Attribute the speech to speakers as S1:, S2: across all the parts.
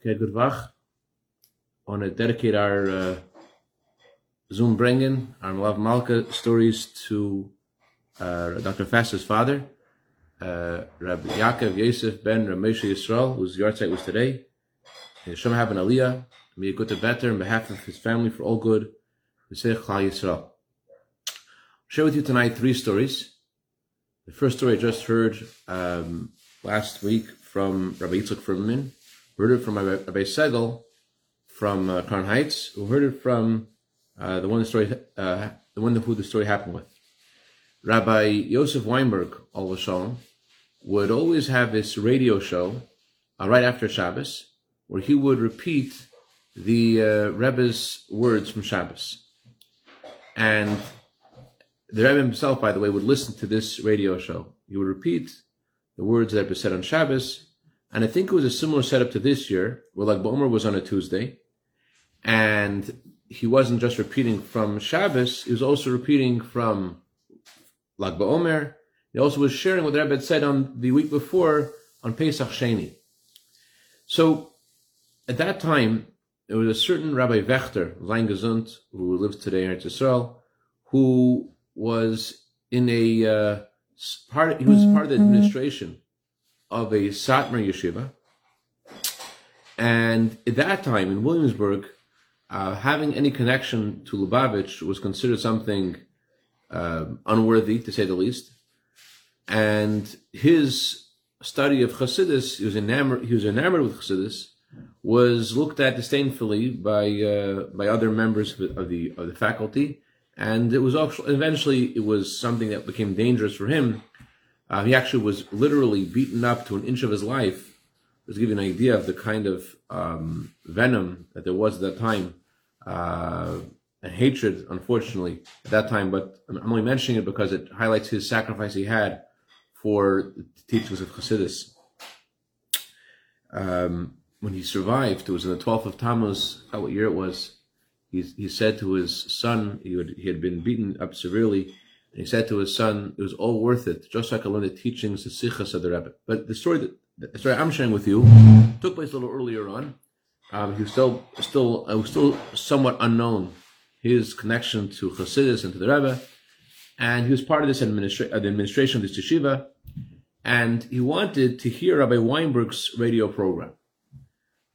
S1: Okay, good vach. I want to dedicate our uh, Zoom bringing, our Melave Malka stories to uh, Dr. Faster's father, uh, Rabbi Yaakov Yosef ben Ramesh Yisrael, whose yahrzeit was today. Hashem have an aliyah, may go to better on behalf of his family for all good. Yisrael. I'll share with you tonight three stories. The first story I just heard um, last week from Rabbi Yitzchak Furman, heard it from Rabbi, Segel from uh, Crown Heights, who heard it from uh, the one the story, uh, the one who the story happened with. Rabbi Yosef Weinberg, all shalom, would always have this radio show uh, right after Shabbos, where he would repeat the uh, Rebbe's words from Shabbos. And the Rebbe himself, by the way, would listen to this radio show. He would repeat the words that were said on Shabbos, and I think it was a similar setup to this year, where Lag BaOmer was on a Tuesday, and he wasn't just repeating from Shabbos, he was also repeating from Lag BaOmer. He also was sharing what the Rebbe had said on the week before on Pesach Sheni. So at that time, there was a certain Rabbi Vechter, Lein who lives today in Israel, who was in a uh, part. He was part of the administration of a Satmar yeshiva, and at that time in Williamsburg, uh, having any connection to Lubavitch was considered something uh, unworthy, to say the least. And his study of Chassidus, he was enamored. He was enamored with Chassidus, was looked at disdainfully by uh, by other members of the of the faculty, and it was actually eventually it was something that became dangerous for him. Uh, he actually was literally beaten up to an inch of his life. To give you an idea of the kind of um, venom that there was at that time, uh, and hatred, unfortunately, at that time. But I'm only mentioning it because it highlights his sacrifice he had for the teachings of Chassidus. Um, when he survived, it was in the 12th of Tammuz, what year it was, he, he said to his son, he, would, he had been beaten up severely, and he said to his son, it was all worth it, just like I learned the teachings, the sichos of the Rebbe. But the story that, the story I'm sharing with you took place a little earlier on. Um, he was still, still, uh, was still somewhat unknown, his connection to Chassidus and to the Rebbe, and he was part of this administra- uh, the administration of this yeshiva, and he wanted to hear Rabbi Weinberg's radio program.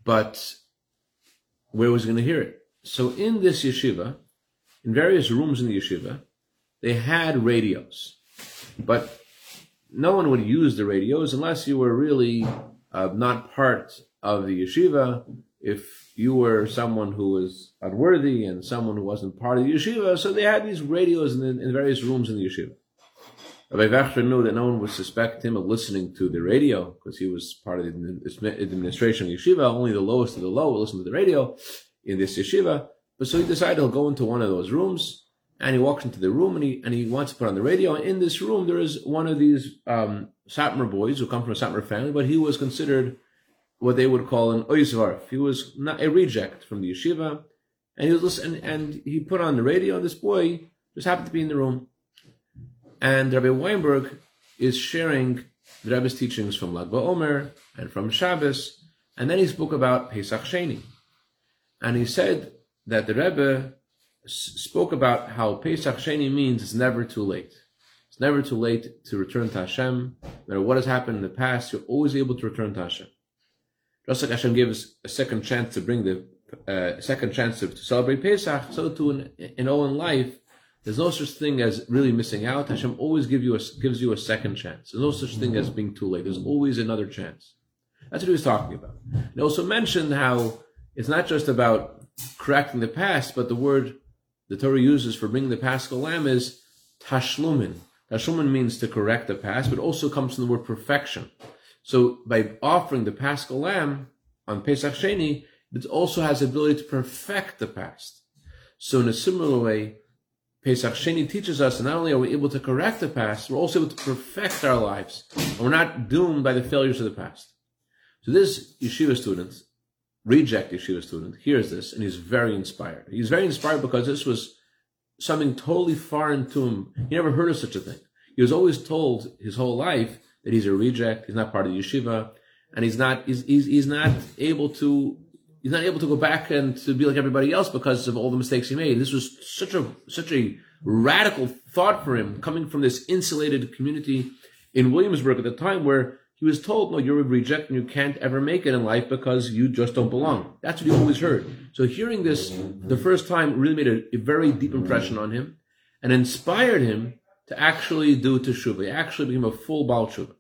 S1: But where was he going to hear it? So in this yeshiva, in various rooms in the yeshiva, they had radios, but no one would use the radios unless you were really uh, not part of the yeshiva. If you were someone who was unworthy and someone who wasn't part of the yeshiva, so they had these radios in, the, in various rooms in the yeshiva. Rabbi Vechter knew that no one would suspect him of listening to the radio because he was part of the administration of yeshiva. Only the lowest of the low would listen to the radio in this yeshiva. But so he decided he'll go into one of those rooms and he walks into the room and he, and he wants to put on the radio. In this room, there is one of these um, Satmar boys who come from a Satmar family, but he was considered what they would call an oisvarf. He was not a reject from the yeshiva. And he was listening, and he put on the radio, and this boy just happened to be in the room. And Rabbi Weinberg is sharing the Rebbe's teachings from Lag BaOmer and from Shabbos, and then he spoke about Pesach Sheni. And he said that the Rebbe spoke about how Pesach Sheni means it's never too late. It's never too late to return to Hashem. No matter what has happened in the past, you're always able to return to Hashem. Just like Hashem gave us a second chance to bring the uh, second chance to, to, celebrate Pesach, so too in, in all in life, there's no such thing as really missing out. Hashem always give you a, gives you a second chance. There's no such thing as being too late. There's always another chance. That's what he was talking about. He also mentioned how it's not just about correcting the past, but the word the Torah uses for bringing the Paschal Lamb is tashlumin. Tashlumin means to correct the past, but also comes from the word perfection. So by offering the Paschal Lamb on Pesach Sheni, it also has the ability to perfect the past. So in a similar way, Pesach Sheni teaches us that not only are we able to correct the past, we're also able to perfect our lives. And we're not doomed by the failures of the past. So this yeshiva student, reject yeshiva student, hears this and he's very inspired. He's very inspired because this was something totally foreign to him. He never heard of such a thing. He was always told his whole life that he's a reject, he's not part of the yeshiva, and he's not he's, he's, he's not able to he's not able to go back and to be like everybody else because of all the mistakes he made. This was such a such a radical thought for him coming from this insulated community in Williamsburg at the time where he was told, no, you're a reject and you can't ever make it in life because you just don't belong. That's what he always heard. So hearing this the first time really made a, a very deep impression on him and inspired him to actually do teshuvah. He actually became a full Baal Tshuva.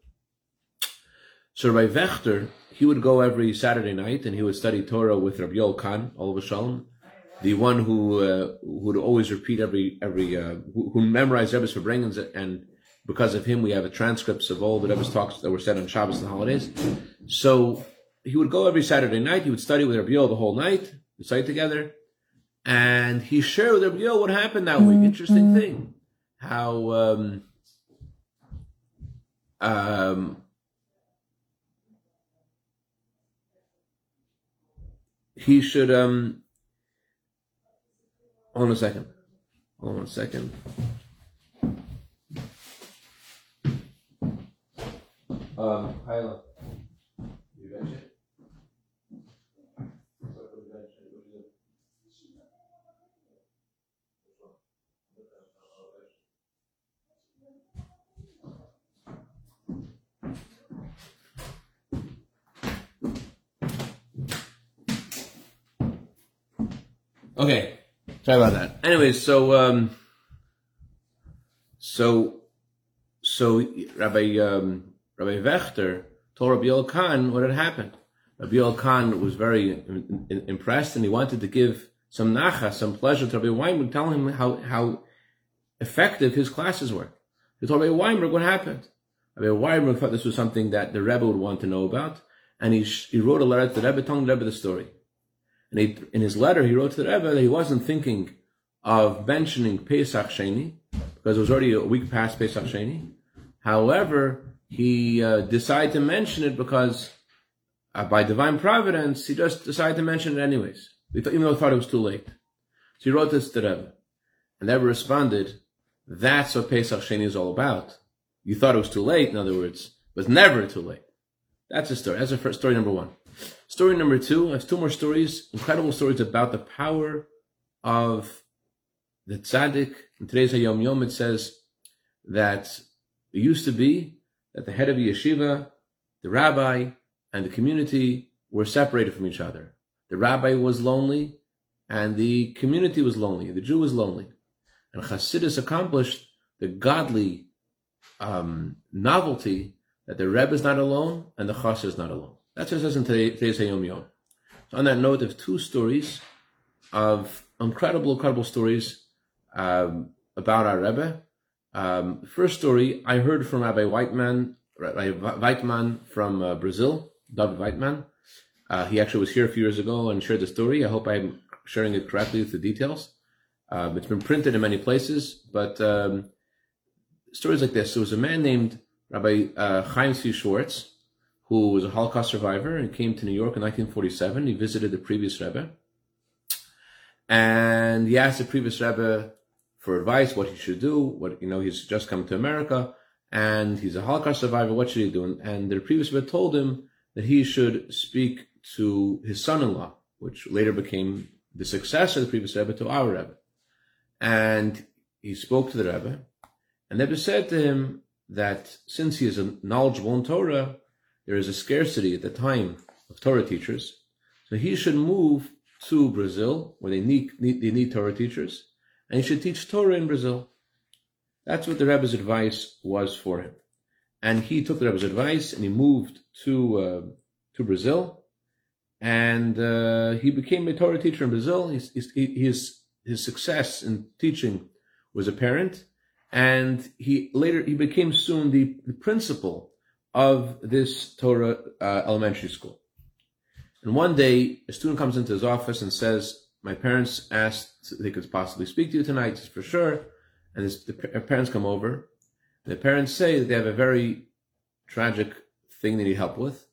S1: So Rabbi Vechter, he would go every Saturday night and he would study Torah with Rabbi all of a shalom, the one who uh, who would always repeat every every uh, who, who memorized Rebbe's Farbrengens and because of him, we have transcripts of all the Rebbe's talks that were said on Shabbos and holidays. So he would go every Saturday night. He would study with Rabbi Yoel the whole night. We study together, and he shared with Rabbi Yoel what happened that week. Interesting thing, how um, um, he should um. Hold on a second. Hold on a second. Sorry about that. Anyways, so um, so so Rabbi um, Rabbi Vechter told Rabbi Kahn what had happened. Rabbi Kahn was very in, in, impressed and he wanted to give some nacha, some pleasure to Rabbi Weinberg, telling him how, how effective his classes were. He told Rabbi Weinberg what happened. Rabbi Weinberg thought this was something that the Rebbe would want to know about, and he, he wrote a letter to the Rebbe telling the Rebbe the story. And he, in his letter, he wrote to the Rebbe that he wasn't thinking of mentioning Pesach Sheni, because it was already a week past Pesach Sheni. However, he uh, decided to mention it because uh, by divine providence, he just decided to mention it anyways, even though he thought it was too late. So he wrote this to the Rebbe. And the Rebbe responded, that's what Pesach Sheni is all about. You thought it was too late, in other words, but never too late. That's a story. That's the first, story number one. Story number two, I have two more stories, incredible stories about the power of the tzaddik. In today's Hayom Yom, it says that it used to be that the head of the yeshiva, the rabbi, and the community were separated from each other. The rabbi was lonely, and the community was lonely. The Jew was lonely. And Chassidus accomplished the godly um, novelty that the Rebbe is not alone and the Chassid is not alone. That's what it says in today's Hayom Yom. So on that note, of two stories of incredible, incredible stories um, about our Rebbe. Um, first story I heard from Rabbi Whiteman, Rabbi Weitman from uh, Brazil, David Weitman. Uh, he actually was here a few years ago and shared the story. I hope I'm sharing it correctly with the details. Um, it's been printed in many places, but um, stories like this. There was a man named Rabbi uh, Chaim C. Schwartz, who was a Holocaust survivor and came to New York in 1947. He visited the previous Rebbe. And he asked the previous Rebbe for advice, what he should do, what, you know, he's just come to America and he's a Holocaust survivor. What should he do? And the previous Rebbe told him that he should speak to his son-in-law, which later became the successor of the previous Rebbe to our Rebbe. And he spoke to the Rebbe, and the Rebbe said to him that since he is knowledgeable in Torah, there is a scarcity at the time of Torah teachers, so he should move to Brazil, where they need, need, they need Torah teachers, and he should teach Torah in Brazil. That's what the Rebbe's advice was for him. And he took the Rebbe's advice and he moved to uh, to Brazil, and uh, he became a Torah teacher in Brazil. His, his his success in teaching was apparent, and he later he became soon the, the principal of this Torah uh, elementary school. And one day, a student comes into his office and says, my parents asked they could possibly speak to you tonight, just for sure. And this, the parents come over. the parents say that they have a very tragic thing they need help with,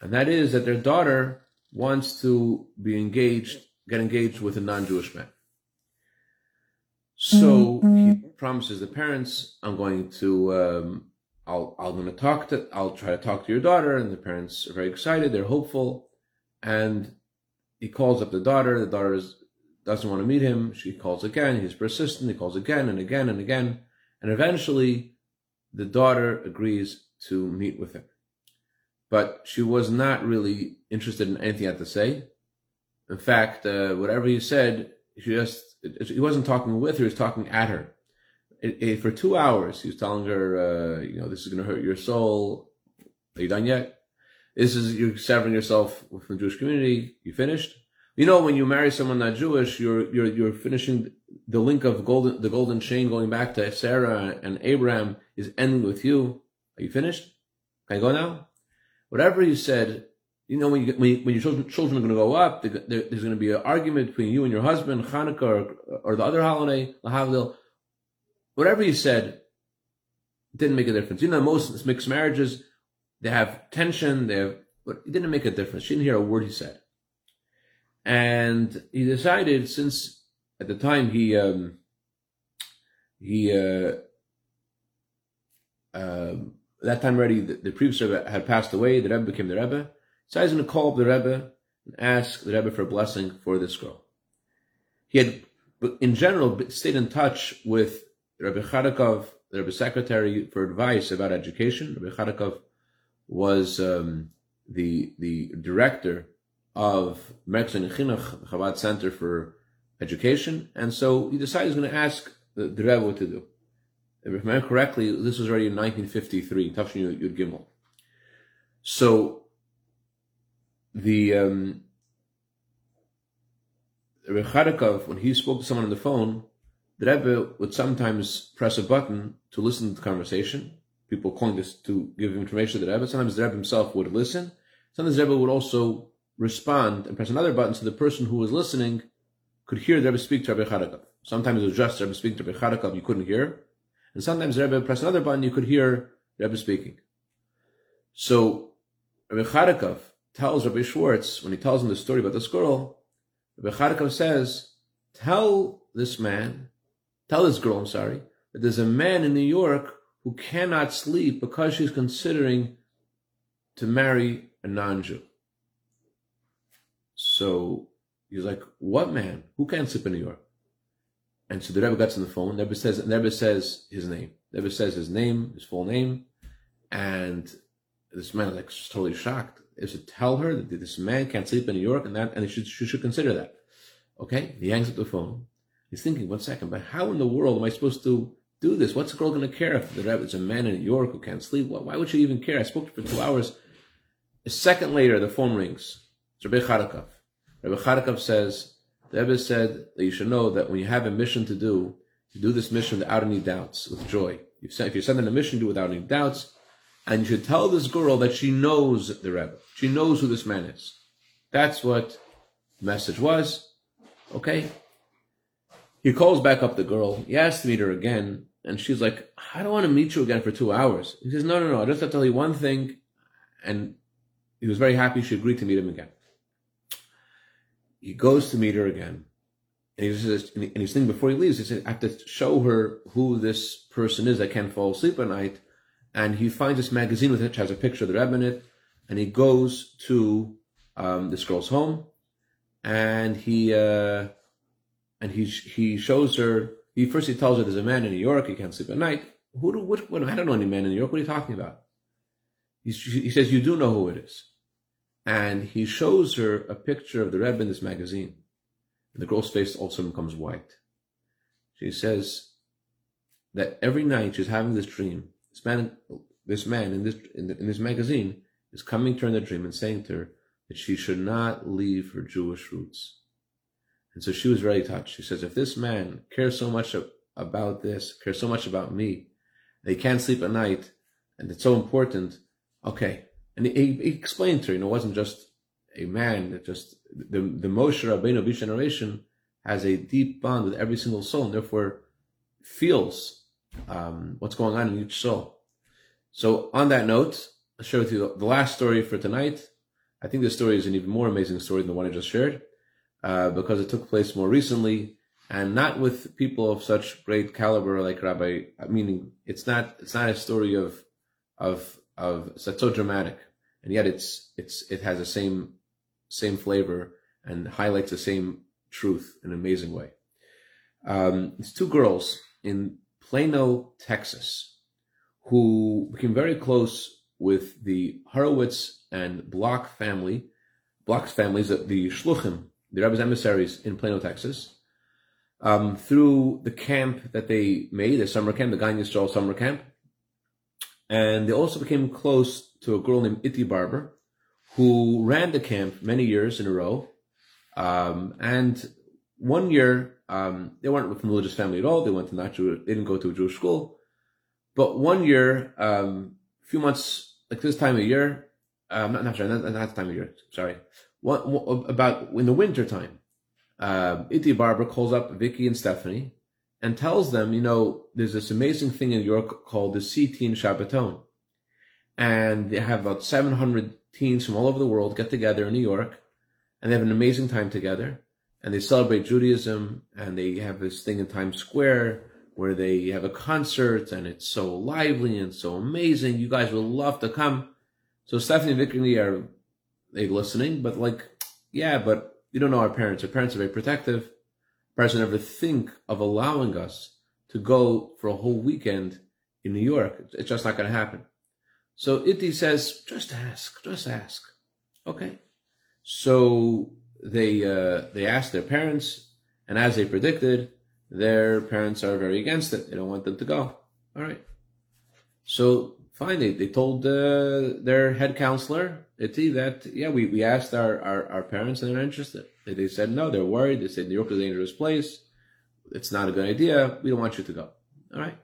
S1: and that is that their daughter wants to be engaged, get engaged with a non-Jewish man. So he promises the parents, "I'm going to, um, I'll, I'm to talk to, I'll try to talk to your daughter. And the parents are very excited. They're hopeful. And he calls up the daughter. The daughter is, doesn't want to meet him. She calls again. He's persistent. He calls again and again and again. And eventually the daughter agrees to meet with him. But she was not really interested in anything he had to say. In fact, uh, whatever he said, she just, he wasn't talking with her, he was talking at her it, it, for two hours, he was telling her, uh, you know, this is going to hurt your soul. Are you done yet? This is you're severing yourself from the Jewish community. You finished? You know, when you marry someone not Jewish, you're you're you're finishing the link of golden the golden chain going back to Sarah and Abraham is ending with you. Are you finished? Can I go now? Whatever you said, you know, when you when, you, when your children, children are going to go up, there, there's going to be an argument between you and your husband, Hanukkah or, or the other holiday, Lahavdil whatever he said didn't make a difference. You know, most mixed marriages, they have tension, they have, but it didn't make a difference. She didn't hear a word he said. And he decided, since at the time he, um, he, uh, uh, that time already, the, the previous Rebbe had passed away, the Rebbe became the Rebbe. So he's going to call up the Rebbe and ask the Rebbe for a blessing for this girl. He had, in general, stayed in touch with Rabbi Chadakov, the Rabbi Secretary for advice about education. Rabbi Chadakov was um, the the director of Merkzin Chinuch, Chabad Center for Education, and so he decided he was going to ask the, the Rebbe what to do. If I remember correctly, this was already in 1953, Tafshin Yud Gimel. So the um, Rabbi Chadakov, when he spoke to someone on the phone, the Rebbe would sometimes press a button to listen to the conversation. People calling this to give information to the Rebbe. Sometimes the Rebbe himself would listen. Sometimes the Rebbe would also respond and press another button so the person who was listening could hear the Rebbe speak to Rebbe Chadakov. Sometimes it was just the Rebbe speaking to Rebbe Chadakov, you couldn't hear. And sometimes the Rebbe pressed another button, you could hear the Rebbe speaking. So Rebbe Chadakov tells Rabbi Schwartz, when he tells him the story about the squirrel, Rabbi Chadakov says, tell this man tell this girl, I'm sorry, that there's a man in New York who cannot sleep because she's considering to marry a non-Jew. So he's like, what man? Who can't sleep in New York? And so the Rebbe gets on the phone. Rebbe says, Rebbe says his name. Rebbe says his name, his full name, and this man is like totally shocked. Is to tell her that this man can't sleep in New York and that, and she she should consider that. Okay, he hangs up the phone. He's thinking, one second, but how in the world am I supposed to do this? What's the girl going to care if the Rebbe is a man in New York who can't sleep? Why would she even care? I spoke to her for two hours. A second later, the phone rings. It's Rabbi Chadakov. Rabbi Chadakov says, the Rebbe said that you should know that when you have a mission to do, you do this mission without any doubts, with joy. If you're sending a mission, do it without any doubts. And you should tell this girl that she knows the Rebbe. She knows who this man is. That's what the message was. Okay? He calls back up the girl. He asks to meet her again, and she's like, "I don't want to meet you again for two hours." He says, "No, no, no. I just have to tell you one thing," and he was very happy she agreed to meet him again. He goes to meet her again, and he says, and he's thinking before he leaves, he says, "I have to show her who this person is that can't fall asleep at night." And he finds this magazine which has a picture of the Rebbe in it, and he goes to um, this girl's home, and he. Uh, and he he shows her. He first he tells her there's a man in New York. He can't sleep at night. Who do what, what I don't know any man in New York. What are you talking about? He, he says you do know who it is, and he shows her a picture of the Rebbe in this magazine. And the girl's face also becomes white. She says that every night she's having this dream. This man, this man in this in, the, in this magazine is coming to her in the dream and saying to her that she should not leave her Jewish roots and so she was very touched. She says, if this man cares so much about this, cares so much about me, that he can't sleep at night, and it's so important, okay. And he, he explained to her, you know, it wasn't just a man, that just, the, the Moshe Rabbeinu of each generation has a deep bond with every single soul, and therefore feels um, what's going on in each soul. So on that note, I'll share with you the last story for tonight. I think this story is an even more amazing story than the one I just shared. Uh, because it took place more recently and not with people of such great caliber like Rabbi. Meaning, it's not it's not a story of of of so dramatic, and yet it's it's it has the same same flavor and highlights the same truth in an amazing way. Um, it's two girls in Plano, Texas, who became very close with the Horowitz and Block family, Block's families, the Shluchim, the Rebbe's emissaries in Plano, Texas, um, through the camp that they made, the summer camp, the Gan Yisrael summer camp. And they also became close to a girl named Iti Barber, who ran the camp many years in a row. Um, and one year, um, they weren't from a religious family at all. They went to not Jew, they didn't go to a Jewish school. But one year, um, a few months, like this time of year, um, not, not sorry, not, not time of year, sorry. One, one, about in the winter time, uh, Iti Barber calls up Vicky and Stephanie and tells them, you know, there's this amazing thing in New York called the CTeen Shabbaton. And they have about 700 teens from all over the world get together in New York and they have an amazing time together and they celebrate Judaism and they have this thing in Times Square where they have a concert and it's so lively and so amazing. You guys will love to come. So Stephanie and Vicky are they listening, but like, yeah, but you don't know our parents. Our parents are very protective. Parents never think of allowing us to go for a whole weekend in New York. It's just not going to happen. So Iti says, just ask, just ask. Okay. So they uh, they asked their parents, and as they predicted, their parents are very against it. They don't want them to go. All right. So finally, they, told uh, their head counselor, Iti, that, yeah, we, we asked our, our, our parents and they're interested. They, they said no, they're worried. They said New York is a dangerous place. It's not a good idea. We don't want you to go. All right.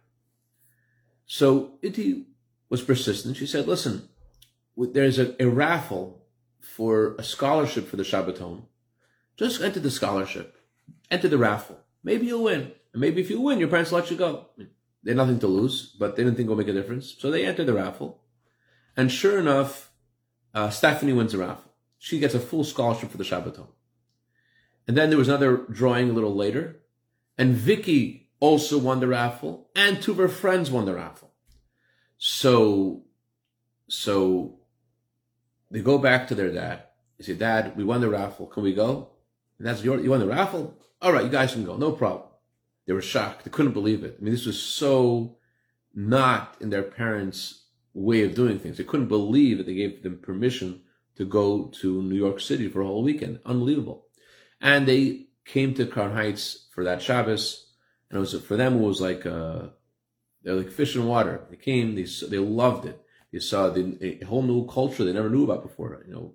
S1: So Iti was persistent. She said, listen, there's a, a raffle for a scholarship for the Shabbaton. Just enter the scholarship. Enter the raffle. Maybe you'll win. And maybe if you win, your parents let you go. They had nothing to lose, but they didn't think it would make a difference. So they entered the raffle. And sure enough, uh, Stephanie wins the raffle. She gets a full scholarship for the Shabbaton. And then there was another drawing a little later. And Vicky also won the raffle. And two of her friends won the raffle. So, so they go back to their dad. They say, Dad, we won the raffle. Can we go? And that's your, you won the raffle? All right, you guys can go. No problem. They were shocked. They couldn't believe it. I mean, this was so not in their parents' way of doing things. They couldn't believe that they gave them permission to go to New York City for a whole weekend. Unbelievable. And they came to Crown Heights for that Shabbos, and it was for them. It was like uh, they're like fish in water. They came. They they loved it. They saw the, a whole new culture they never knew about before. You know,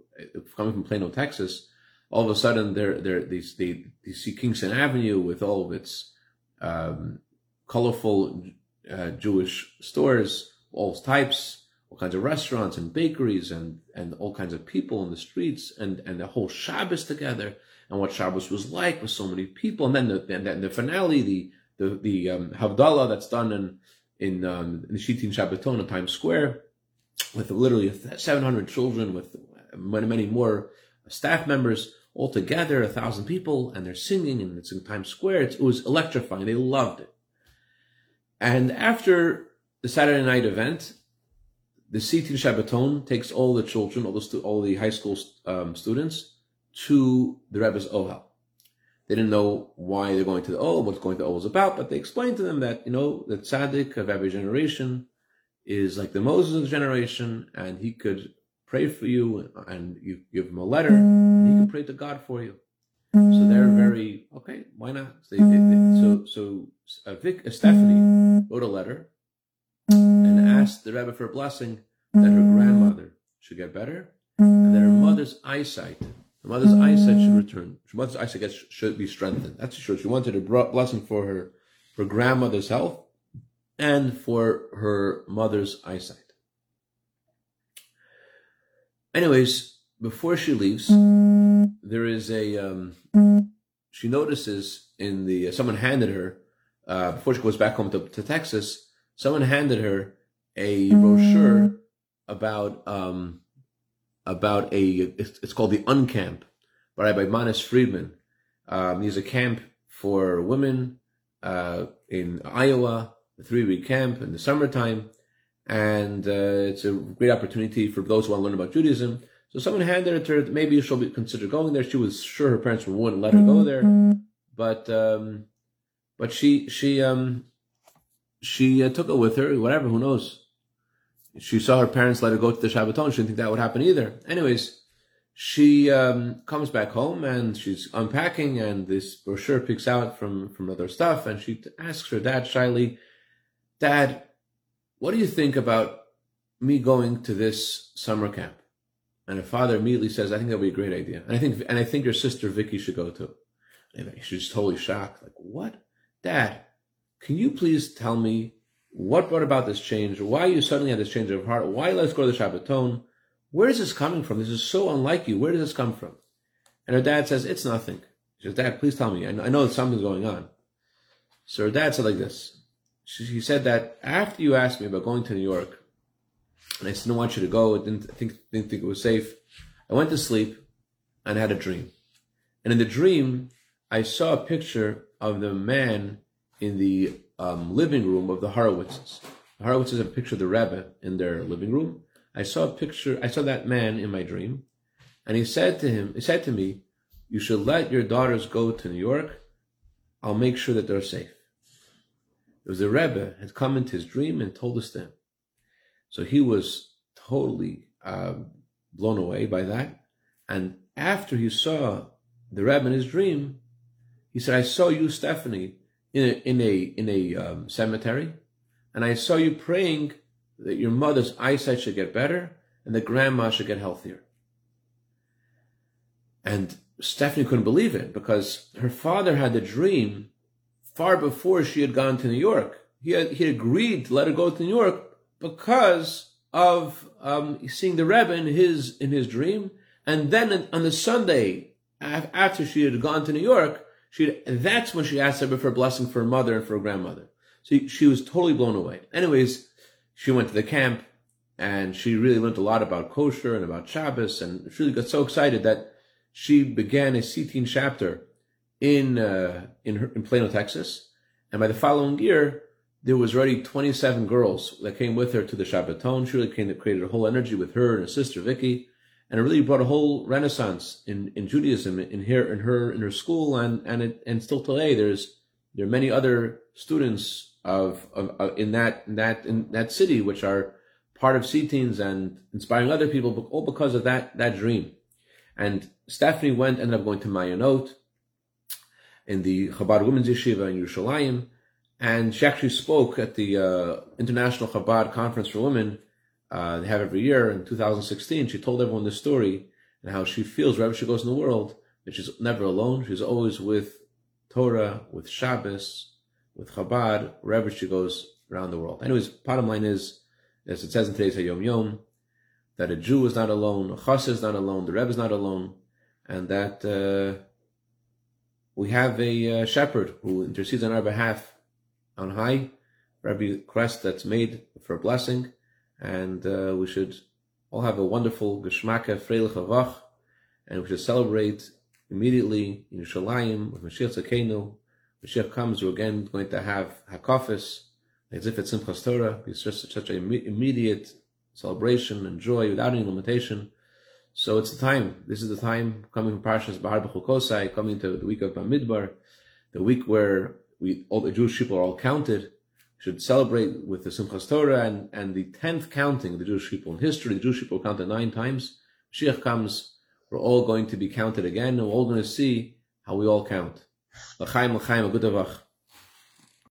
S1: coming from Plano, Texas, all of a sudden they're they're they they, they see Kingston Avenue with all of its um, colorful uh, Jewish stores, all types, all kinds of restaurants and bakeries, and and all kinds of people in the streets, and and the whole Shabbos together, and what Shabbos was like with so many people, and then the and then the finale, the the the um, Havdalah that's done in in, um, in the CTeen Shabbaton in Times Square, with literally 700 children, with many many more staff members all together, a thousand people, and they're singing, and it's in Times Square. It was electrifying. They loved it. And after the Saturday night event, the CTeen Shabbaton takes all the children, all the stu- all the high school um, students, to the Rebbe's Ohel. They didn't know why they're going to the Ohel, what going to the Ohel is about, but they explained to them that you know the tzaddik of every generation is like the Moses of the generation, and he could pray for you and you give him a letter, and he can mm. pray to God for you. So they're mm. very okay. Why not? So they, they, they, so so uh, Vic, uh, Stephanie mm. wrote a letter and asked the Rebbe for a blessing that her grandmother should get better and that her mother's eyesight, her mother's eyesight should return. Her mother's eyesight gets, should be strengthened. That's true. She wanted a blessing for her for grandmother's health and for her mother's eyesight. Anyways, before she leaves, there is a um, she notices in the uh, someone handed her uh, before she goes back home to, to Texas. Someone handed her a brochure about um, about a it's, it's called the Uncamp by by Manis Friedman. Um, he's a camp for women uh, in Iowa, a three week camp in the summertime, and uh, it's a great opportunity for those who want to learn about Judaism. So someone handed it to her. Maybe she'll be consider going there. She was sure her parents wouldn't let her go there, but um, but she she um, she uh, took it with her. Whatever, who knows? She saw her parents let her go to the Shabbaton. She didn't think that would happen either. Anyways, she um, comes back home and she's unpacking, and this brochure picks out from from other stuff, and she asks her dad shyly, "Dad, what do you think about me going to this summer camp?" And her father immediately says, "I think that'd be a great idea, and I think and I think your sister Vicky should go too." And she's totally shocked, like, "What, Dad? Can you please tell me what brought about this change? Why you suddenly had this change of heart? Why let's go to the Shabbaton?" Where is this coming from? This is so unlike you. Where does this come from? And her dad says, It's nothing. She says, Dad, please tell me. I know that something's going on. So her dad said like this. She, he said that after you asked me about going to New York, and I didn't want you to go, I didn't think, didn't think it was safe, I went to sleep and I had a dream. And in the dream, I saw a picture of the man in the um, living room of the Horowitzes. The Horowitzes have a picture of the Rebbe in their living room. I saw a picture, I saw that man in my dream, and he said to him, he said to me, You should let your daughters go to New York. I'll make sure that they're safe. It was the Rebbe had come into his dream and told us that. So he was totally uh, blown away by that. And after he saw the Rebbe in his dream, he said, I saw you, Stephanie, in a, in a, in a um, cemetery, and I saw you praying that your mother's eyesight should get better and that grandma should get healthier. And Stephanie couldn't believe it because her father had the dream far before she had gone to New York. He had, he had agreed to let her go to New York because of um, seeing the Rebbe in his in his dream, and then on the Sunday after she had gone to New York, she that's when she asked Rebbe for a blessing for her mother and for her grandmother. So she was totally blown away. Anyways, she went to the camp and she really learned a lot about kosher and about Shabbos, and she really got so excited that she began a CTeen chapter in uh, in, in Plano, Texas, and by the following year there was already 27 girls that came with her to the Shabbaton. She really came, created a whole energy with her and her sister Vicky, and it really brought a whole renaissance in, in Judaism in her in her in her school, and and it, and still today there's there are many other students of, of, of in that in that in that city, which are part of CTeens and inspiring other people, all because of that that dream. And Stephanie went, ended up going to Mayanot in the Chabad Women's Yeshiva in Yerushalayim, and she actually spoke at the uh, International Chabad Conference for Women uh, they have every year in 2016. She told everyone the story and how she feels wherever she goes in the world that she's never alone. She's always with Torah, with Shabbos, with Chabad wherever she goes around the world. Anyways, bottom line is, as it says in today's Hayom Yom, that a Jew is not alone, a Chas is not alone, the Rebbe is not alone, and that uh, we have a uh, shepherd who intercedes on our behalf on high every crest that's made for a blessing, and uh, we should all have a wonderful Geshmaka Freilich Avach, and we should celebrate immediately in Yerushalayim with Mashiach Tzidkeinu, Mashiach comes, we're again going to have Hakafis, as if it's Simchas Torah. It's just such an immediate celebration and joy without any limitation. So it's the time. This is the time coming from Parshas Bahar B'Chukosai, coming to the week of Bamidbar, the week where we all the Jewish people are all counted. Should celebrate with the Simchas Torah and, and the tenth counting of the Jewish people in history. The Jewish people counted nine times. Mashiach comes, we're all going to be counted again, and we're all going to see how we all count. L'chaim, l'chaim, a good.